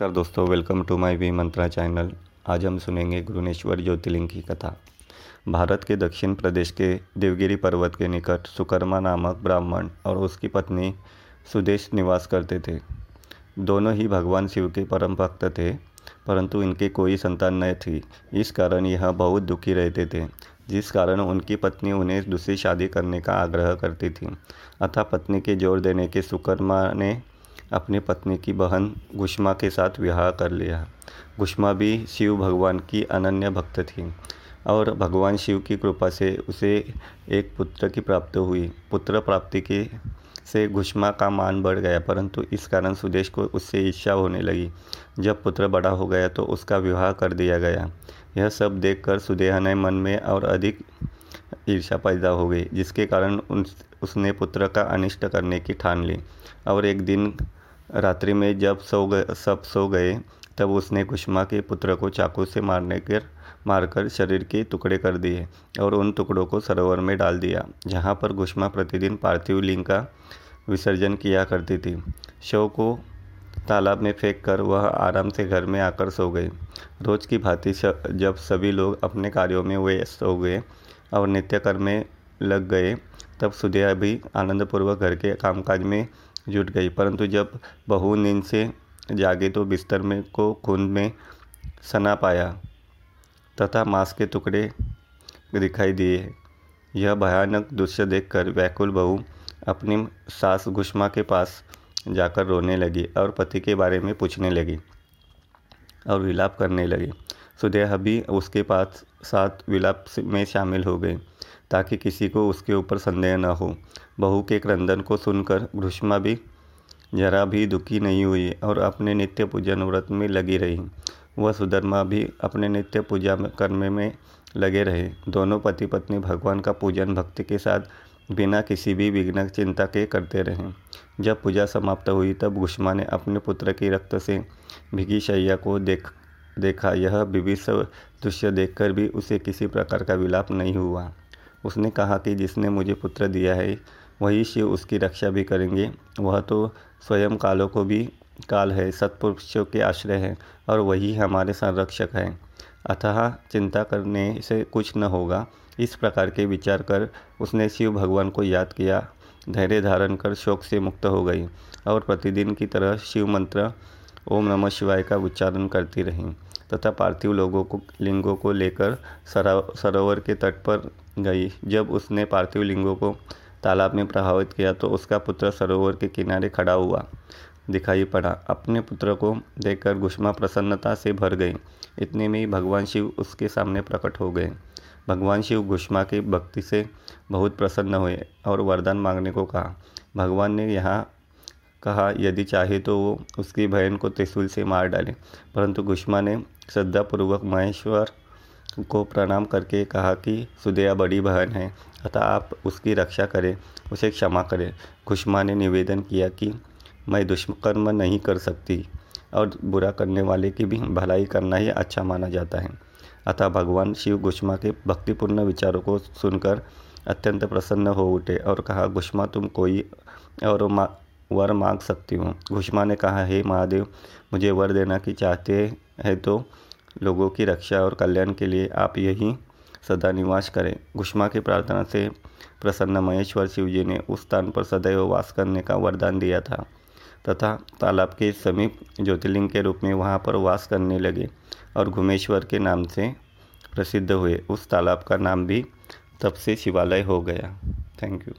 नमस्कार दोस्तों welcome to my V Mantra channel आज हम सुनेंगे गुरुनेश्वर ज्योतिर्लिंग की कथा। भारत के दक्षिण प्रदेश के देवगिरी पर्वत के निकट सुकर्मा नामक ब्राह्मण और उसकी पत्नी सुदेश निवास करते थे। दोनों ही भगवान शिव के परम भक्त थे, परंतु इनके कोई संतान न थी। इस कारण यह बहुत दुखी रहते थे, जिस कारण उनकी पत्नी उन्हें दूसरी शादी करने का आग्रह करती थी। अतः पत्नी के ज़ोर देने के सुकर्मा ने अपनी पत्नी की बहन गुष्मा के साथ विवाह कर लिया। गुष्मा भी शिव भगवान की अनन्य भक्त थी और भगवान शिव की कृपा से उसे एक पुत्र की प्राप्ति हुई। पुत्र प्राप्ति के से घुष्मा का मान बढ़ गया, परंतु इस कारण सुदेश को उससे इच्छा होने लगी। जब पुत्र बड़ा हो गया तो उसका विवाह कर दिया गया। यह सब देखकर सुदेहा ने मन में और अधिक ईर्षा पैदा हो गई, जिसके कारण उन, उसने पुत्र का अनिष्ट करने की ठान ली। और एक दिन रात्रि में जब सो गए सब सो गए, तब उसने कुष्मा के पुत्र को चाकू से मारने कर मारकर शरीर के टुकड़े कर दिए और उन टुकड़ों को सरोवर में डाल दिया, जहाँ पर गुष्मा प्रतिदिन पार्थिव लिंग का विसर्जन किया करती थी। शव को तालाब में फेंक कर वह आराम से घर में आकर सो गई। रोज की भांति जब सभी लोग अपने कार्यों में व्यस्त हो गए और नित्य कर में लग गए, तब सुदया भी आनंदपूर्वक घर के कामकाज में जुट गई। परंतु जब बहू नींद से जागे तो बिस्तर में को खून में सना पाया तथा मांस के टुकड़े दिखाई दिए। यह भयानक दृश्य देखकर व्याकुल बहू अपनी सास गुष्मा के पास जाकर रोने लगी और पति के बारे में पूछने लगी और विलाप करने लगी। सुदेह भी उसके पास साथ विलाप में शामिल हो गए, ताकि किसी को उसके ऊपर संदेह न हो। बहू के क्रंदन को सुनकर घुष्मा भी जरा भी दुखी नहीं हुई और अपने नित्य पूजन व्रत में लगी रही। वह सुधर्मा भी अपने नित्य पूजा करने में लगे रहे। दोनों पति पत्नी भगवान का पूजन भक्ति के साथ बिना किसी भी विघ्न चिंता के करते रहे। जब पूजा समाप्त हुई, तब घुष्मा ने अपने पुत्र की रक्त से भिगी शैया को देख देखा। यह विविध दृश्य देखकर भी उसे किसी प्रकार का विलाप नहीं हुआ। उसने कहा कि जिसने मुझे पुत्र दिया है, वही शिव उसकी रक्षा भी करेंगे। वह तो स्वयं कालों को भी काल है, सत्पुरुषों के आश्रय है और वही हमारे संरक्षक हैं। अतः चिंता करने से कुछ न होगा। इस प्रकार के विचार कर उसने शिव भगवान को याद किया। धैर्य धारण कर शोक से मुक्त हो गई और प्रतिदिन की तरह शिव मंत्र ओम नमः शिवाय का उच्चारण करती रहीं। तथा पार्थिव लोगों को लिंगों को लेकर सरोवर के तट पर गई। जब उसने पार्थिव लिंगों को तालाब में प्रभावित किया तो उसका पुत्र सरोवर के किनारे खड़ा हुआ दिखाई पड़ा। अपने पुत्र को देखकर गुष्मा प्रसन्नता से भर गई। इतने में ही भगवान शिव उसके सामने प्रकट हो गए। भगवान शिव गुष्मा की भक्ति से बहुत प्रसन्न हुए और वरदान मांगने को कहा। भगवान ने यहाँ कहा, यदि चाहे तो वो उसकी बहन को त्रिशूल से मार डाले। परंतु गुष्मा ने श्रद्धापूर्वक महेश्वर को प्रणाम करके कहा कि, सुदया बड़ी बहन है, अतः आप उसकी रक्षा करें, उसे क्षमा करें। खुशमा ने निवेदन किया कि, मैं दुष्कर्म नहीं कर सकती और बुरा करने वाले की भी भलाई करना ही अच्छा माना जाता है। अतः भगवान शिव गुष्मा के भक्तिपूर्ण विचारों को सुनकर अत्यंत प्रसन्न हो उठे और कहा, गुष्मा, तुम कोई और वर मांग सकती हूँ। घुष्मा ने कहा, हे महादेव, मुझे वर देना की चाहते हैं तो लोगों की रक्षा और कल्याण के लिए आप यही सदा निवास करें। घुष्मा की प्रार्थना से प्रसन्न महेश्वर शिव जी ने उस स्थान पर सदैव वास करने का वरदान दिया था तथा तालाब के समीप ज्योतिर्लिंग के रूप में वहाँ पर वास करने लगे और घुमेश्वर के नाम से प्रसिद्ध हुए। उस तालाब का नाम भी तब से शिवालय हो गया। Thank you.